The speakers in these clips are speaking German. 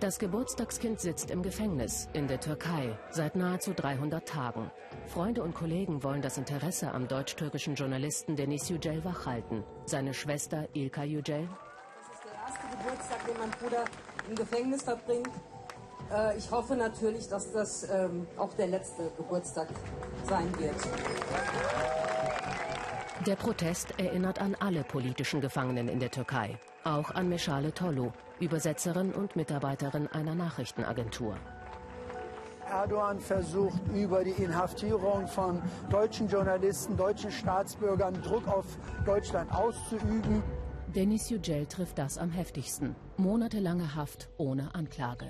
Das Geburtstagskind sitzt im Gefängnis in der Türkei seit nahezu 300 Tagen. Freunde und Kollegen wollen das Interesse am deutsch-türkischen Journalisten Deniz Yücel wachhalten. Seine Schwester Ilka Yücel. Das ist der erste Geburtstag, den mein Bruder im Gefängnis verbringt. Äh, ich hoffe natürlich, dass das ähm, auch der letzte Geburtstag sein wird. Der Protest erinnert an alle politischen Gefangenen in der Türkei, auch an Meschale Tollu, Übersetzerin und Mitarbeiterin einer Nachrichtenagentur. Erdogan versucht über die Inhaftierung von deutschen Journalisten, deutschen Staatsbürgern Druck auf Deutschland auszuüben. Denis Yücel trifft das am heftigsten. Monatelange Haft ohne Anklage.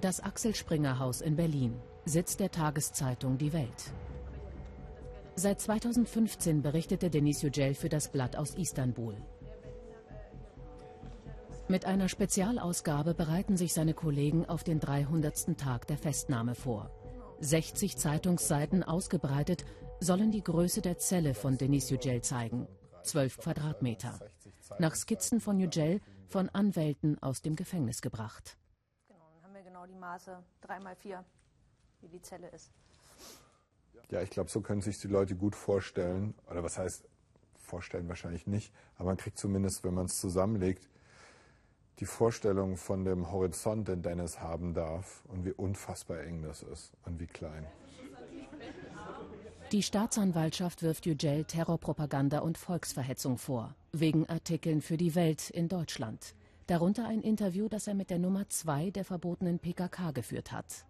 Das Axel Springer Haus in Berlin, Sitz der Tageszeitung Die Welt. Seit 2015 berichtete Denis Yücel für das Blatt aus Istanbul. Mit einer Spezialausgabe bereiten sich seine Kollegen auf den 300. Tag der Festnahme vor. 60 Zeitungsseiten ausgebreitet sollen die Größe der Zelle von Denis Yücel zeigen. 12 Quadratmeter. Nach Skizzen von Yücel von Anwälten aus dem Gefängnis gebracht Maße, 3 mal 4, wie die Zelle ist. Ja, ich glaube, so können sich die Leute gut vorstellen, oder was heißt vorstellen wahrscheinlich nicht, aber man kriegt zumindest, wenn man es zusammenlegt, die Vorstellung von dem Horizont, den Dennis haben darf und wie unfassbar eng das ist und wie klein. Die Staatsanwaltschaft wirft Yücel Terrorpropaganda und Volksverhetzung vor, wegen Artikeln für die Welt in Deutschland. Darunter ein Interview, das er mit der Nummer 2 der verbotenen PKK geführt hat.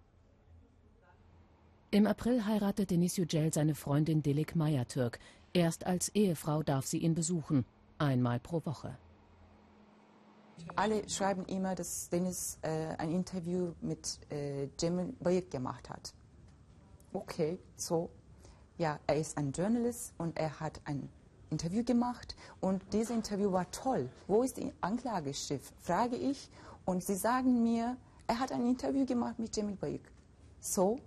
Im April heiratet Denis Yücel seine Freundin Delik Mayatürk. Erst als Ehefrau darf sie ihn besuchen, einmal pro Woche. Alle schreiben immer, dass Dennis äh, ein Interview mit äh, Cemil Bayık gemacht hat. Okay, so. Ja, er ist ein Journalist und er hat ein Interview gemacht und dieses Interview war toll. Wo ist die Anklageschrift? Frage ich und sie sagen mir, er hat ein Interview gemacht mit Cemil Bayık. So,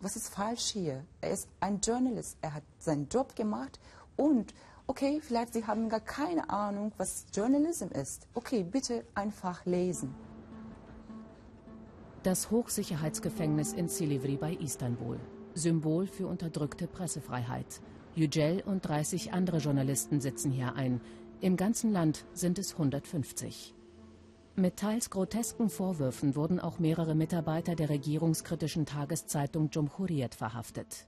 was ist falsch hier? Er ist ein Journalist, er hat seinen Job gemacht und okay, vielleicht Sie haben gar keine Ahnung, was Journalism ist. Okay, bitte einfach lesen. Das Hochsicherheitsgefängnis in Silivri bei Istanbul. Symbol für unterdrückte Pressefreiheit. Yücel und 30 andere Journalisten sitzen hier ein. Im ganzen Land sind es 150. Mit teils grotesken Vorwürfen wurden auch mehrere Mitarbeiter der regierungskritischen Tageszeitung Cumhuriyet verhaftet.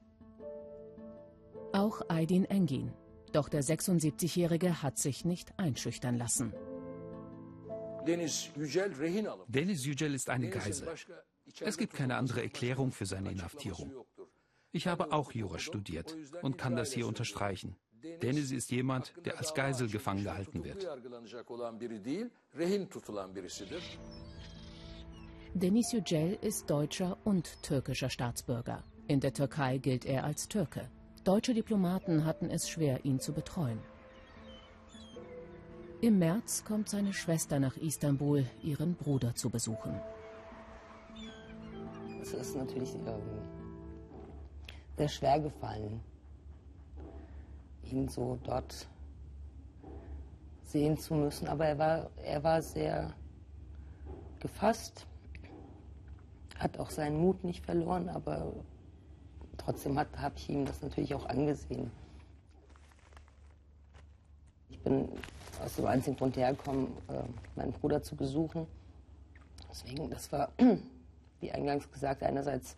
Auch Aydin Engin. Doch der 76-Jährige hat sich nicht einschüchtern lassen. Deniz Yücel ist eine Geisel. Es gibt keine andere Erklärung für seine Inhaftierung. Ich habe auch Jura studiert und kann das hier unterstreichen. Deniz ist jemand, der als Geisel gefangen gehalten wird. Deniz Yücel ist deutscher und türkischer Staatsbürger. In der Türkei gilt er als Türke. Deutsche Diplomaten hatten es schwer, ihn zu betreuen. Im März kommt seine Schwester nach Istanbul, ihren Bruder zu besuchen. Es ist natürlich ähm, sehr schwer gefallen, ihn so dort sehen zu müssen. Aber er war, er war sehr gefasst, hat auch seinen Mut nicht verloren, aber trotzdem habe ich ihm das natürlich auch angesehen. Ich bin aus dem einzigen Grund hergekommen, äh, meinen Bruder zu besuchen. Deswegen, das war, wie eingangs gesagt, einerseits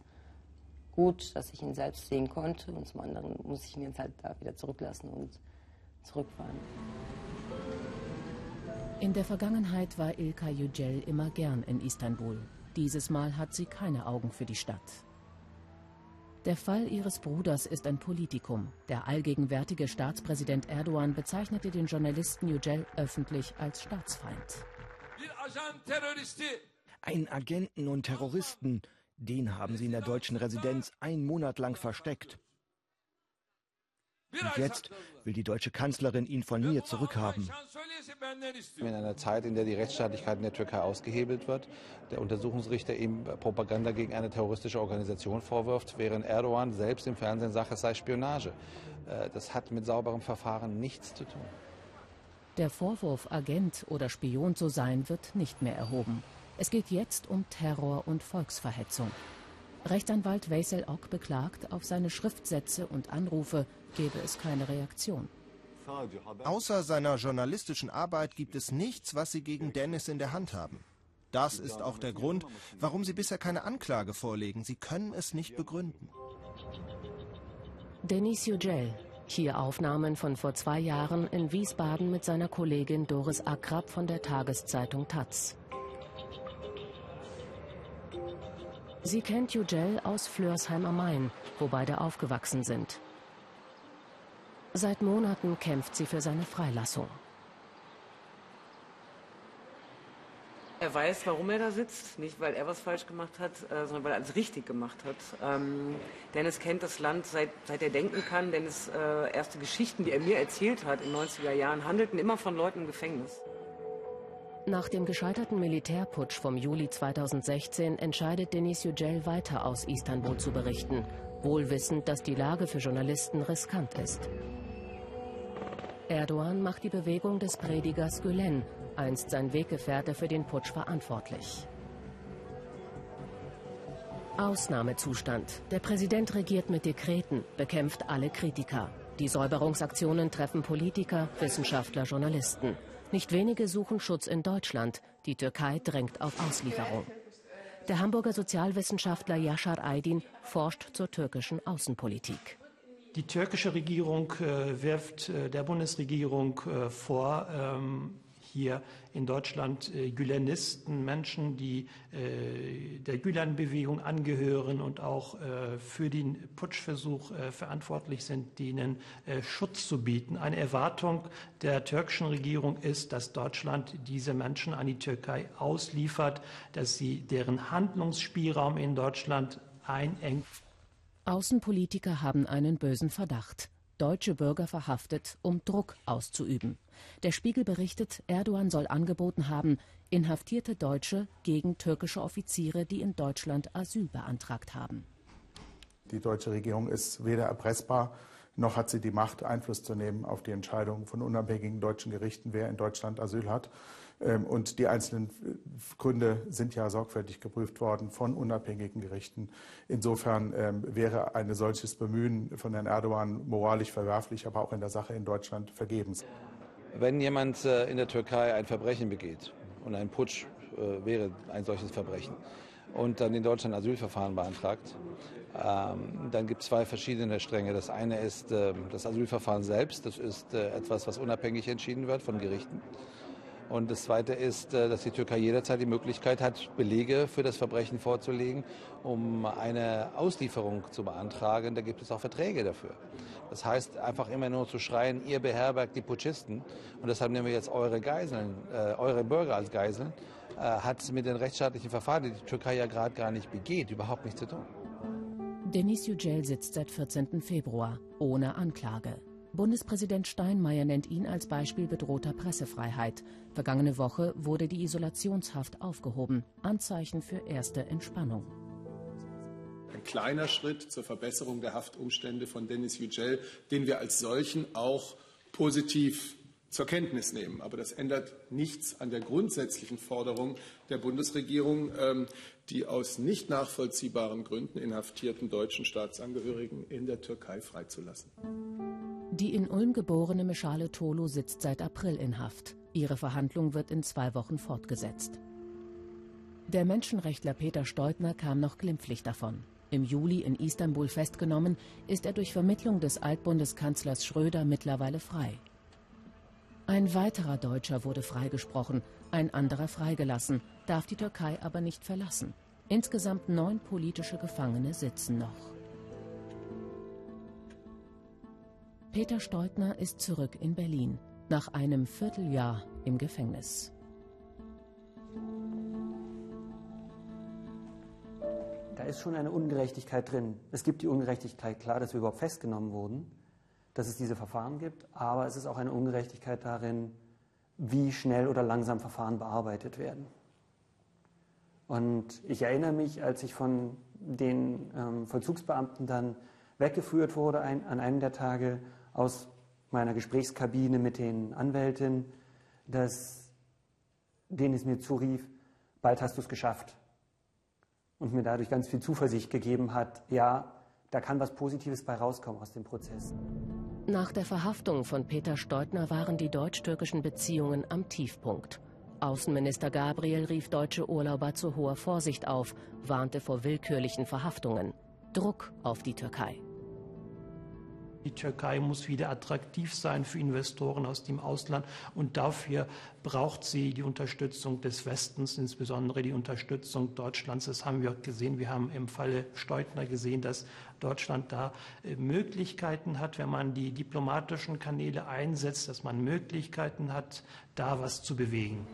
gut, dass ich ihn selbst sehen konnte und zum anderen muss ich ihn jetzt halt da wieder zurücklassen und zurückfahren. In der Vergangenheit war Ilka Yücel immer gern in Istanbul. Dieses Mal hat sie keine Augen für die Stadt. Der Fall ihres Bruders ist ein Politikum. Der allgegenwärtige Staatspräsident Erdogan bezeichnete den Journalisten Yücel öffentlich als Staatsfeind. Ein Agenten und Terroristen, den haben sie in der deutschen Residenz einen Monat lang versteckt. Und jetzt will die deutsche Kanzlerin ihn von mir zurückhaben. In einer Zeit, in der die Rechtsstaatlichkeit in der Türkei ausgehebelt wird, der Untersuchungsrichter ihm Propaganda gegen eine terroristische Organisation vorwirft, während Erdogan selbst im Fernsehen sagt, es sei Spionage. Äh, das hat mit sauberem Verfahren nichts zu tun. Der Vorwurf, Agent oder Spion zu sein, wird nicht mehr erhoben. Es geht jetzt um Terror und Volksverhetzung. Rechtsanwalt Weisel Ock beklagt, auf seine Schriftsätze und Anrufe gebe es keine Reaktion. Außer seiner journalistischen Arbeit gibt es nichts, was sie gegen Dennis in der Hand haben. Das ist auch der Grund, warum sie bisher keine Anklage vorlegen. Sie können es nicht begründen. Denis Yücel, hier Aufnahmen von vor zwei Jahren in Wiesbaden mit seiner Kollegin Doris Akrab von der Tageszeitung Taz. Sie kennt Yücel aus Flörsheim am Main, wo beide aufgewachsen sind. Seit Monaten kämpft sie für seine Freilassung. Er weiß, warum er da sitzt, nicht weil er was falsch gemacht hat, äh, sondern weil er alles richtig gemacht hat. Ähm, Dennis kennt das Land seit, seit er denken kann. Dennis äh, erste Geschichten, die er mir erzählt hat in den 90er Jahren, handelten immer von Leuten im Gefängnis. Nach dem gescheiterten Militärputsch vom Juli 2016 entscheidet Denis Yücel weiter aus Istanbul zu berichten, wohlwissend, dass die Lage für Journalisten riskant ist. Erdogan macht die Bewegung des Predigers Gülen, einst sein Weggefährte, für den Putsch verantwortlich. Ausnahmezustand. Der Präsident regiert mit Dekreten, bekämpft alle Kritiker. Die Säuberungsaktionen treffen Politiker, Wissenschaftler, Journalisten. Nicht wenige suchen Schutz in Deutschland. Die Türkei drängt auf Auslieferung. Der Hamburger Sozialwissenschaftler Yashar Aydin forscht zur türkischen Außenpolitik. Die türkische Regierung äh, wirft äh, der Bundesregierung äh, vor, ähm, hier in Deutschland äh, Gülenisten, Menschen, die äh, der Gülen-Bewegung angehören und auch äh, für den Putschversuch verantwortlich sind, denen Schutz zu bieten. Eine Erwartung der türkischen Regierung ist, dass Deutschland diese Menschen an die Türkei ausliefert, dass sie deren Handlungsspielraum in Deutschland einengt. Außenpolitiker haben einen bösen Verdacht deutsche Bürger verhaftet, um Druck auszuüben. Der Spiegel berichtet, Erdogan soll angeboten haben, inhaftierte Deutsche gegen türkische Offiziere, die in Deutschland Asyl beantragt haben. Die deutsche Regierung ist weder erpressbar, noch hat sie die Macht, Einfluss zu nehmen auf die Entscheidung von unabhängigen deutschen Gerichten, wer in Deutschland Asyl hat. Ähm, und die einzelnen Gründe sind ja sorgfältig geprüft worden von unabhängigen Gerichten. Insofern ähm, wäre ein solches Bemühen von Herrn Erdogan moralisch verwerflich, aber auch in der Sache in Deutschland vergebens. Wenn jemand äh, in der Türkei ein Verbrechen begeht und ein Putsch äh, wäre ein solches Verbrechen und dann in Deutschland Asylverfahren beantragt, ähm, dann gibt es zwei verschiedene Stränge. Das eine ist das Asylverfahren selbst. Das ist äh, etwas, was unabhängig entschieden wird von Gerichten. Und das Zweite ist, äh, dass die Türkei jederzeit die Möglichkeit hat, Belege für das Verbrechen vorzulegen, um eine Auslieferung zu beantragen. Da gibt es auch Verträge dafür. Das heißt, einfach immer nur zu schreien, ihr beherbergt die Putschisten und deshalb nehmen wir jetzt eure Geiseln, äh, eure Bürger als Geiseln, äh, hat mit den rechtsstaatlichen Verfahren, die die Türkei ja gerade gar nicht begeht, überhaupt nichts zu tun. Denis Yücel sitzt seit 14. Februar ohne Anklage. Bundespräsident Steinmeier nennt ihn als Beispiel bedrohter Pressefreiheit. Vergangene Woche wurde die Isolationshaft aufgehoben. Anzeichen für erste Entspannung. Ein kleiner Schritt zur Verbesserung der Haftumstände von Denis Yücel, den wir als solchen auch positiv zur Kenntnis nehmen. Aber das ändert nichts an der grundsätzlichen Forderung der Bundesregierung, ähm, die aus nicht nachvollziehbaren Gründen inhaftierten deutschen Staatsangehörigen in der Türkei freizulassen. Die in Ulm geborene Meschale Tolo sitzt seit April in Haft. Ihre Verhandlung wird in zwei Wochen fortgesetzt. Der Menschenrechtler Peter Steutner kam noch glimpflich davon. Im Juli in Istanbul festgenommen, ist er durch Vermittlung des Altbundeskanzlers Schröder mittlerweile frei. Ein weiterer Deutscher wurde freigesprochen, ein anderer freigelassen, darf die Türkei aber nicht verlassen. Insgesamt neun politische Gefangene sitzen noch. Peter Steutner ist zurück in Berlin, nach einem Vierteljahr im Gefängnis. Da ist schon eine Ungerechtigkeit drin. Es gibt die Ungerechtigkeit, klar, dass wir überhaupt festgenommen wurden. dass es diese Verfahren gibt, aber es ist auch eine Ungerechtigkeit darin, wie schnell oder langsam Verfahren bearbeitet werden. Und ich erinnere mich, als ich von den ähm, Vollzugsbeamten dann weggeführt wurde ein, an einem der Tage aus meiner Gesprächskabine mit den Anwälten, dass denen es mir zurief, bald hast du es geschafft. Und mir dadurch ganz viel Zuversicht gegeben hat, ja, da kann was Positives bei rauskommen aus dem Prozess. Nach der Verhaftung von Peter Steutner waren die deutsch-türkischen Beziehungen am Tiefpunkt. Außenminister Gabriel rief deutsche Urlauber zu hoher Vorsicht auf, warnte vor willkürlichen Verhaftungen. Druck auf die Türkei. Die Türkei muss wieder attraktiv sein für Investoren aus dem Ausland und dafür braucht sie die Unterstützung des Westens, insbesondere die Unterstützung Deutschlands. Das haben wir gesehen. Wir haben im Falle Steutner gesehen, dass Deutschland da äh, Möglichkeiten hat, wenn man die diplomatischen Kanäle einsetzt, dass man Möglichkeiten hat, da was zu bewegen.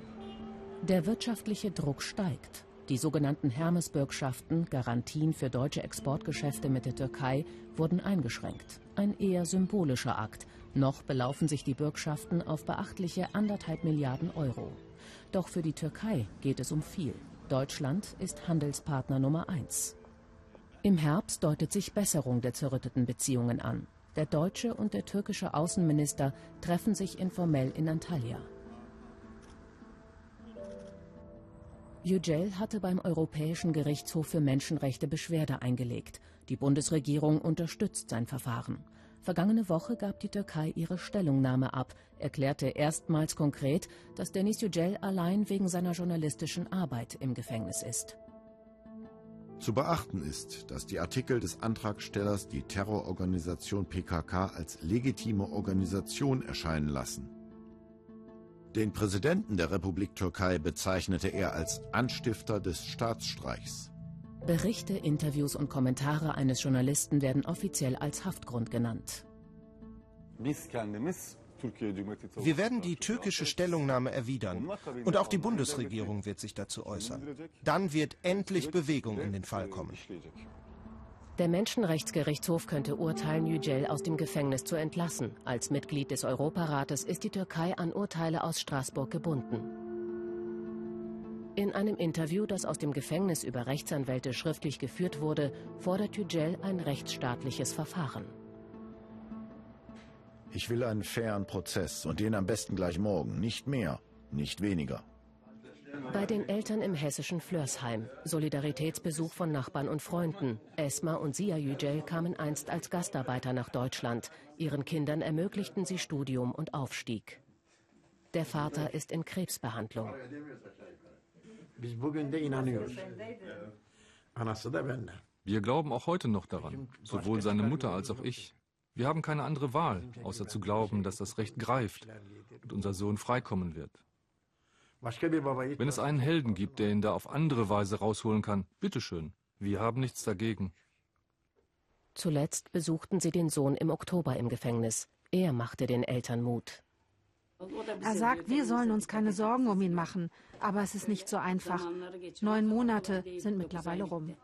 Der wirtschaftliche Druck steigt. Die sogenannten Hermes-Bürgschaften, Garantien für deutsche Exportgeschäfte mit der Türkei, wurden eingeschränkt. Ein eher symbolischer Akt. Noch belaufen sich die Bürgschaften auf beachtliche anderthalb Milliarden Euro. Doch für die Türkei geht es um viel. Deutschland ist Handelspartner Nummer eins. Im Herbst deutet sich Besserung der zerrütteten Beziehungen an. Der deutsche und der türkische Außenminister treffen sich informell in Antalya. Yücel hatte beim Europäischen Gerichtshof für Menschenrechte Beschwerde eingelegt. Die Bundesregierung unterstützt sein Verfahren. Vergangene Woche gab die Türkei ihre Stellungnahme ab, erklärte erstmals konkret, dass Denis Yücel allein wegen seiner journalistischen Arbeit im Gefängnis ist. Zu beachten ist, dass die Artikel des Antragstellers die Terrororganisation PKK als legitime Organisation erscheinen lassen. Den Präsidenten der Republik Türkei bezeichnete er als Anstifter des Staatsstreichs. Berichte, Interviews und Kommentare eines Journalisten werden offiziell als Haftgrund genannt. Wir werden die türkische Stellungnahme erwidern und auch die Bundesregierung wird sich dazu äußern. Dann wird endlich Bewegung in den Fall kommen. Der Menschenrechtsgerichtshof könnte urteilen, Yücel aus dem Gefängnis zu entlassen. Als Mitglied des Europarates ist die Türkei an Urteile aus Straßburg gebunden. In einem Interview, das aus dem Gefängnis über Rechtsanwälte schriftlich geführt wurde, fordert Yücel ein rechtsstaatliches Verfahren. Ich will einen fairen Prozess und den am besten gleich morgen. Nicht mehr, nicht weniger. Bei den Eltern im hessischen Flörsheim. Solidaritätsbesuch von Nachbarn und Freunden. Esma und Sia Yücel kamen einst als Gastarbeiter nach Deutschland. Ihren Kindern ermöglichten sie Studium und Aufstieg. Der Vater ist in Krebsbehandlung. Wir glauben auch heute noch daran, sowohl seine Mutter als auch ich. Wir haben keine andere Wahl, außer zu glauben, dass das Recht greift und unser Sohn freikommen wird. Wenn es einen Helden gibt, der ihn da auf andere Weise rausholen kann, bitteschön. Wir haben nichts dagegen. Zuletzt besuchten sie den Sohn im Oktober im Gefängnis. Er machte den Eltern Mut. Er sagt, wir sollen uns keine Sorgen um ihn machen. Aber es ist nicht so einfach. Neun Monate sind mittlerweile rum.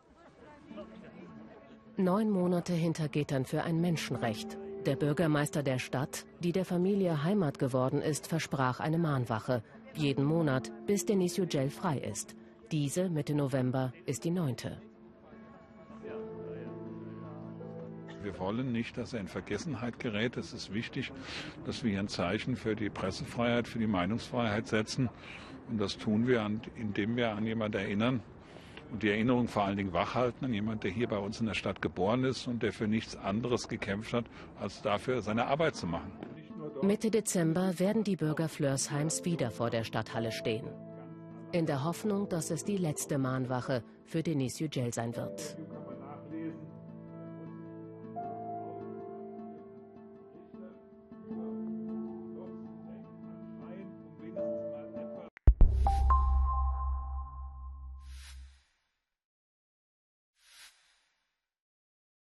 Neun Monate hinter Gittern für ein Menschenrecht. Der Bürgermeister der Stadt, die der Familie Heimat geworden ist, versprach eine Mahnwache jeden Monat, bis Denis Yücel frei ist. Diese Mitte November ist die neunte. Wir wollen nicht, dass er in Vergessenheit gerät. Es ist wichtig, dass wir hier ein Zeichen für die Pressefreiheit, für die Meinungsfreiheit setzen. Und das tun wir, indem wir an jemanden erinnern und die Erinnerung vor allen Dingen wachhalten an jemanden, der hier bei uns in der Stadt geboren ist und der für nichts anderes gekämpft hat, als dafür seine Arbeit zu machen. Mitte Dezember werden die Bürger Flörsheims wieder vor der Stadthalle stehen. In der Hoffnung, dass es die letzte Mahnwache für Denis Yücel sein wird.